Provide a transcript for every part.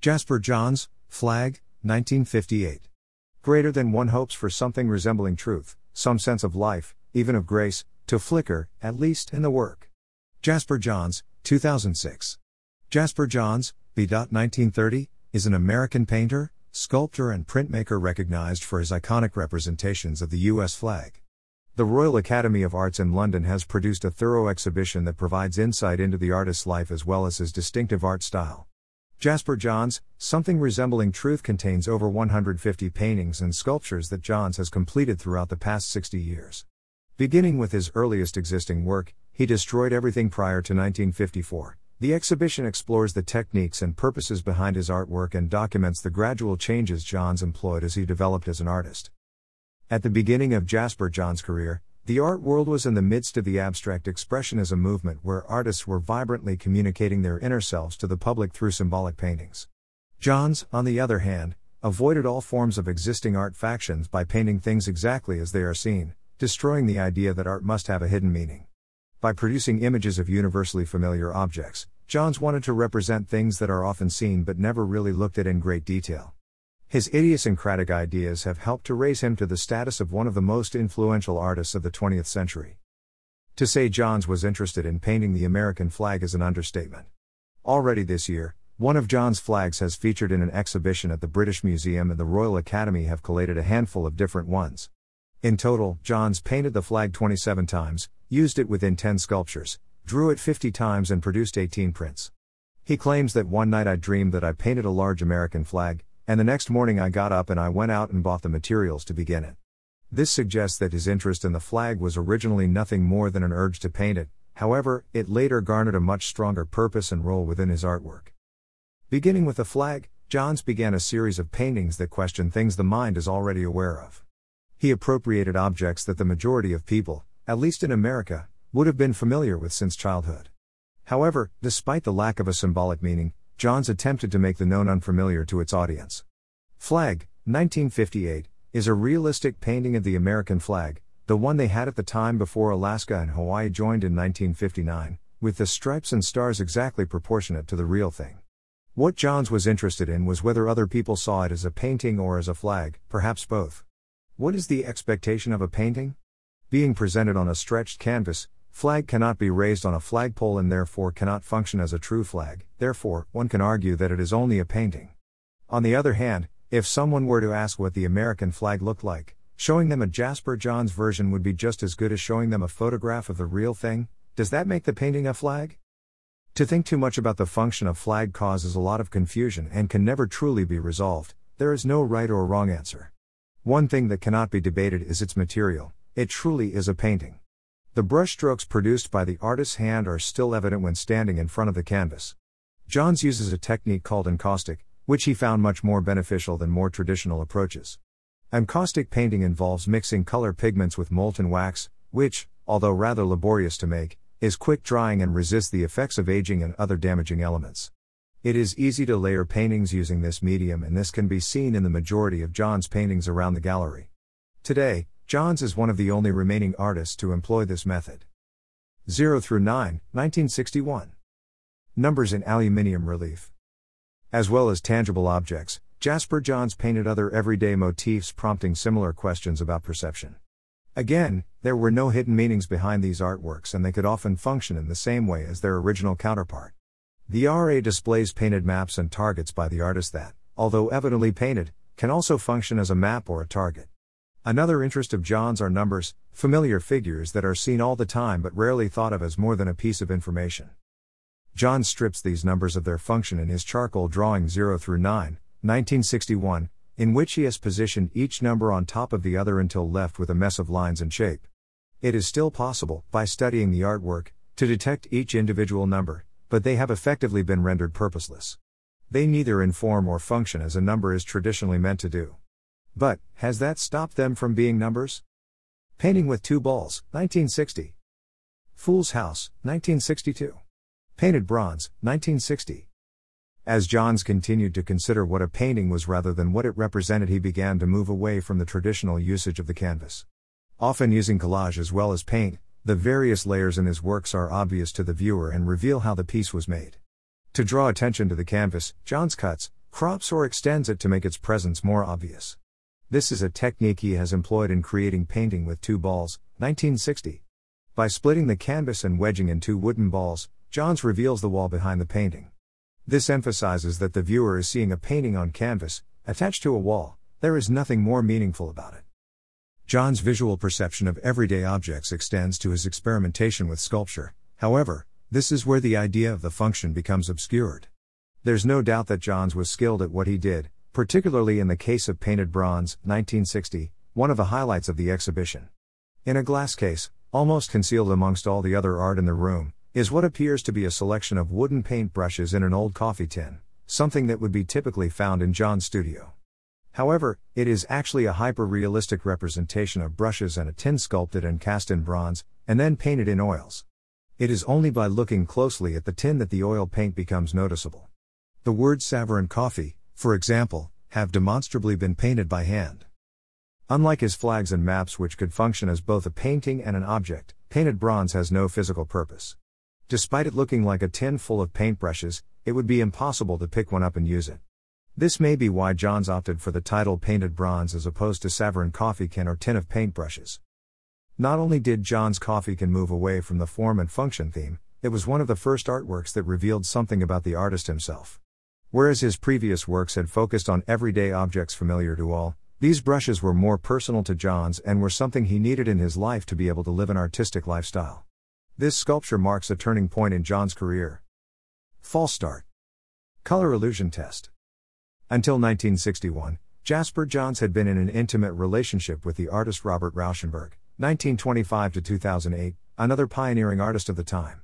Jasper Johns, Flag, 1958. Greater than one hopes for something resembling truth, some sense of life, even of grace, to flicker, at least, in the work. Jasper Johns, 2006. Jasper Johns, B. 1930, is an American painter, sculptor, and printmaker recognized for his iconic representations of the U.S. flag. The Royal Academy of Arts in London has produced a thorough exhibition that provides insight into the artist's life as well as his distinctive art style. Jasper Johns, Something Resembling Truth contains over 150 paintings and sculptures that Johns has completed throughout the past 60 years. Beginning with his earliest existing work, he destroyed everything prior to 1954. The exhibition explores the techniques and purposes behind his artwork and documents the gradual changes Johns employed as he developed as an artist. At the beginning of Jasper Johns' career, the art world was in the midst of the abstract expressionism movement where artists were vibrantly communicating their inner selves to the public through symbolic paintings. Johns, on the other hand, avoided all forms of existing art factions by painting things exactly as they are seen, destroying the idea that art must have a hidden meaning. By producing images of universally familiar objects, Johns wanted to represent things that are often seen but never really looked at in great detail. His idiosyncratic ideas have helped to raise him to the status of one of the most influential artists of the 20th century. To say Johns was interested in painting the American flag is an understatement. Already this year, one of Johns' flags has featured in an exhibition at the British Museum and the Royal Academy have collated a handful of different ones. In total, Johns painted the flag 27 times, used it within 10 sculptures, drew it 50 times, and produced 18 prints. He claims that one night I dreamed that I painted a large American flag, and the next morning I got up and I went out and bought the materials to begin it. This suggests that his interest in the flag was originally nothing more than an urge to paint it, however, it later garnered a much stronger purpose and role within his artwork. Beginning with the flag, Johns began a series of paintings that question things the mind is already aware of. He appropriated objects that the majority of people, at least in America, would have been familiar with since childhood. However, despite the lack of a symbolic meaning, Johns attempted to make the known unfamiliar to its audience. Flag, 1958, is a realistic painting of the American flag, the one they had at the time before Alaska and Hawaii joined in 1959, with the stripes and stars exactly proportionate to the real thing. What Johns was interested in was whether other people saw it as a painting or as a flag, perhaps both. What is the expectation of a painting? Being presented on a stretched canvas, Flag cannot be raised on a flagpole and therefore cannot function as a true flag, therefore, one can argue that it is only a painting. On the other hand, if someone were to ask what the American flag looked like, showing them a Jasper Johns version would be just as good as showing them a photograph of the real thing. Does that make the painting a flag? To think too much about the function of flag causes a lot of confusion and can never truly be resolved. There is no right or wrong answer. One thing that cannot be debated is its material. It truly is a painting. The brushstrokes produced by the artist's hand are still evident when standing in front of the canvas. Johns uses a technique called encaustic, which he found much more beneficial than more traditional approaches. Encaustic painting involves mixing color pigments with molten wax, which, although rather laborious to make, is quick drying and resists the effects of aging and other damaging elements. It is easy to layer paintings using this medium, and this can be seen in the majority of Johns' paintings around the gallery. Today, Johns is one of the only remaining artists to employ this method. 0 through 9, 1961. Numbers in aluminium relief. As well as tangible objects, Jasper Johns painted other everyday motifs prompting similar questions about perception. Again, there were no hidden meanings behind these artworks and they could often function in the same way as their original counterpart. The RA displays painted maps and targets by the artist that, although evidently painted, can also function as a map or a target. Another interest of Johns are numbers, familiar figures that are seen all the time but rarely thought of as more than a piece of information. John strips these numbers of their function in his charcoal drawing 0 through 9, 1961, in which he has positioned each number on top of the other until left with a mess of lines and shape. It is still possible, by studying the artwork, to detect each individual number, but they have effectively been rendered purposeless. They neither inform or function as a number is traditionally meant to do. But, has that stopped them from being numbers? Painting with Two Balls, 1960. Fool's House, 1962. Painted Bronze, 1960. As Johns continued to consider what a painting was rather than what it represented, he began to move away from the traditional usage of the canvas. Often using collage as well as paint, the various layers in his works are obvious to the viewer and reveal how the piece was made. To draw attention to the canvas, Johns cuts, crops or extends it to make its presence more obvious. This is a technique he has employed in creating painting with two balls, 1960. By splitting the canvas and wedging in two wooden balls, Johns reveals the wall behind the painting. This emphasizes that the viewer is seeing a painting on canvas, attached to a wall, there is nothing more meaningful about it. Johns' visual perception of everyday objects extends to his experimentation with sculpture, however, this is where the idea of the function becomes obscured. There's no doubt that Johns was skilled at what he did, particularly in the case of painted bronze, 1960, one of the highlights of the exhibition. In a glass case, almost concealed amongst all the other art in the room, is what appears to be a selection of wooden paint brushes in an old coffee tin, something that would be typically found in Johns' studio. However, it is actually a hyper realistic representation of brushes and a tin sculpted and cast in bronze, and then painted in oils. It is only by looking closely at the tin that the oil paint becomes noticeable. The word Savarin coffee, for example, have demonstrably been painted by hand. Unlike his flags and maps, which could function as both a painting and an object, painted bronze has no physical purpose. Despite it looking like a tin full of paintbrushes, it would be impossible to pick one up and use it. This may be why Johns opted for the title painted bronze as opposed to Savarin coffee can or tin of paintbrushes. Not only did Johns coffee can move away from the form and function theme, it was one of the first artworks that revealed something about the artist himself. Whereas his previous works had focused on everyday objects familiar to all, these brushes were more personal to Johns and were something he needed in his life to be able to live an artistic lifestyle. This sculpture marks a turning point in Johns' career. False start. Color illusion test. Until 1961, Jasper Johns had been in an intimate relationship with the artist Robert Rauschenberg, 1925 to 2008, another pioneering artist of the time.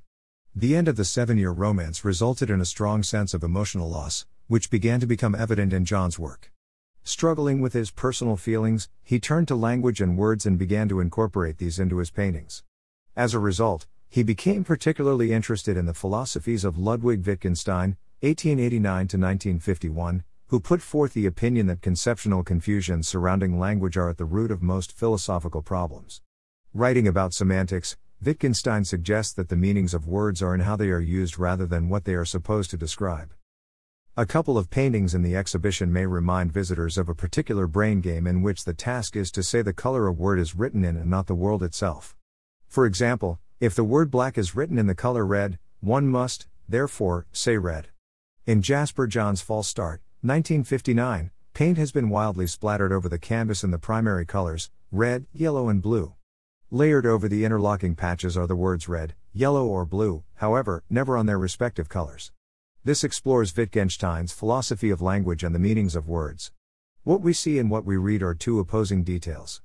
The end of the seven year romance resulted in a strong sense of emotional loss, which began to become evident in Johns' work. Struggling with his personal feelings, he turned to language and words and began to incorporate these into his paintings. As a result, he became particularly interested in the philosophies of Ludwig Wittgenstein, 1889 1951, who put forth the opinion that conceptual confusions surrounding language are at the root of most philosophical problems. Writing about semantics, Wittgenstein suggests that the meanings of words are in how they are used rather than what they are supposed to describe. A couple of paintings in the exhibition may remind visitors of a particular brain game in which the task is to say the color a word is written in and not the world itself. For example, if the word black is written in the color red, one must, therefore, say red. In Jasper Johns' False Start, 1959, paint has been wildly splattered over the canvas in the primary colors red, yellow, and blue. Layered over the interlocking patches are the words red, yellow, or blue, however, never on their respective colors. This explores Wittgenstein's philosophy of language and the meanings of words. What we see and what we read are two opposing details.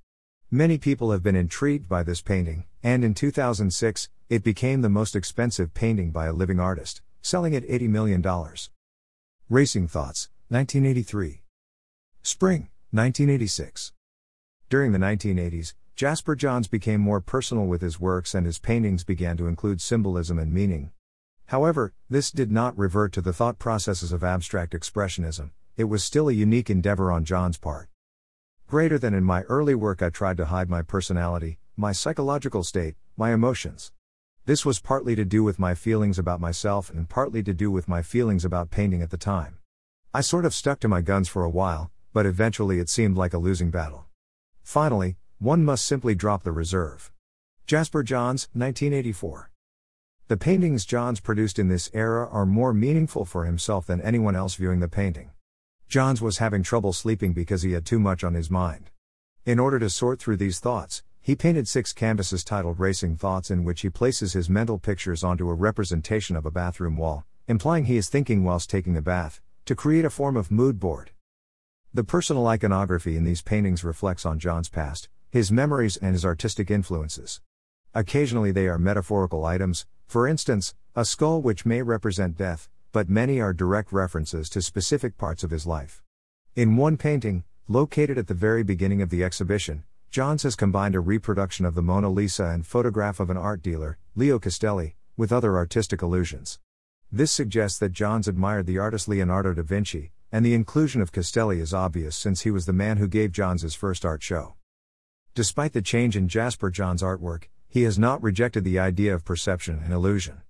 Many people have been intrigued by this painting, and in 2006, it became the most expensive painting by a living artist, selling at $80 million. Racing Thoughts, 1983. Spring, 1986. During the 1980s, Jasper Johns became more personal with his works and his paintings began to include symbolism and meaning. However, this did not revert to the thought processes of abstract expressionism, it was still a unique endeavor on Johns' part. Greater than in my early work, I tried to hide my personality, my psychological state, my emotions. This was partly to do with my feelings about myself and partly to do with my feelings about painting at the time. I sort of stuck to my guns for a while, but eventually it seemed like a losing battle. Finally, one must simply drop the reserve. Jasper Johns, 1984. The paintings Johns produced in this era are more meaningful for himself than anyone else viewing the painting. Johns was having trouble sleeping because he had too much on his mind. In order to sort through these thoughts, he painted six canvases titled Racing Thoughts, in which he places his mental pictures onto a representation of a bathroom wall, implying he is thinking whilst taking a bath, to create a form of mood board. The personal iconography in these paintings reflects on Johns' past, his memories and his artistic influences. Occasionally they are metaphorical items, for instance, a skull which may represent death, but many are direct references to specific parts of his life. In one painting, located at the very beginning of the exhibition, Johns has combined a reproduction of the Mona Lisa and photograph of an art dealer, Leo Castelli, with other artistic allusions. This suggests that Johns admired the artist Leonardo da Vinci, and the inclusion of Castelli is obvious since he was the man who gave Johns his first art show. Despite the change in Jasper Johns' artwork, he has not rejected the idea of perception and illusion.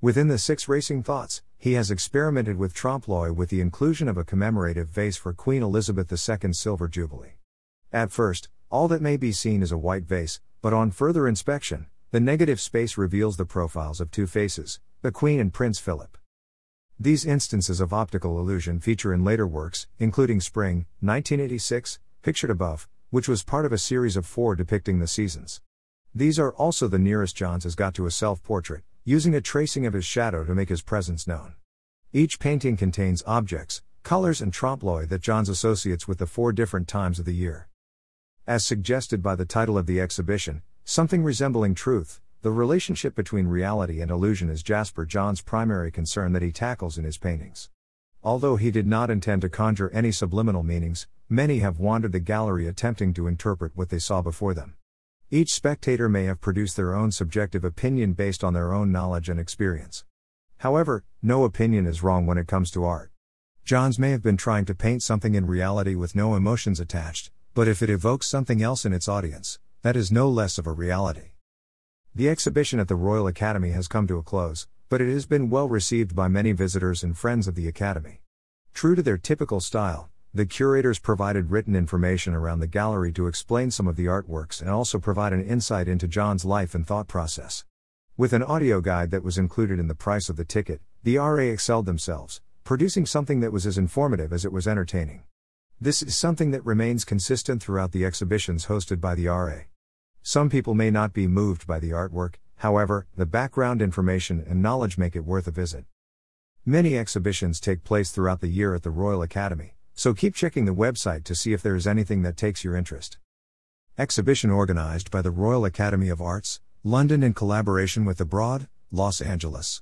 Within the six racing thoughts, he has experimented with trompe l'oeil with the inclusion of a commemorative vase for Queen Elizabeth II's Silver Jubilee. At first, all that may be seen is a white vase, but on further inspection, the negative space reveals the profiles of two faces, the Queen and Prince Philip. These instances of optical illusion feature in later works, including Spring, 1986, pictured above, which was part of a series of four depicting the seasons. These are also the nearest Johns has got to a self portrait, using a tracing of his shadow to make his presence known. Each painting contains objects, colors, and trompe l'oeil that Johns associates with the four different times of the year. As suggested by the title of the exhibition, Something Resembling Truth, the relationship between reality and illusion is Jasper Johns' primary concern that he tackles in his paintings. Although he did not intend to conjure any subliminal meanings, many have wandered the gallery attempting to interpret what they saw before them. Each spectator may have produced their own subjective opinion based on their own knowledge and experience. However, no opinion is wrong when it comes to art. Johns may have been trying to paint something in reality with no emotions attached, but if it evokes something else in its audience, that is no less of a reality. The exhibition at the Royal Academy has come to a close, but it has been well received by many visitors and friends of the Academy. True to their typical style, the curators provided written information around the gallery to explain some of the artworks and also provide an insight into Johns' life and thought process. With an audio guide that was included in the price of the ticket, the RA excelled themselves, producing something that was as informative as it was entertaining. This is something that remains consistent throughout the exhibitions hosted by the RA. Some people may not be moved by the artwork, however, the background information and knowledge make it worth a visit. Many exhibitions take place throughout the year at the Royal Academy, so keep checking the website to see if there is anything that takes your interest. Exhibition organized by the Royal Academy of Arts, London in collaboration with the Broad, Los Angeles.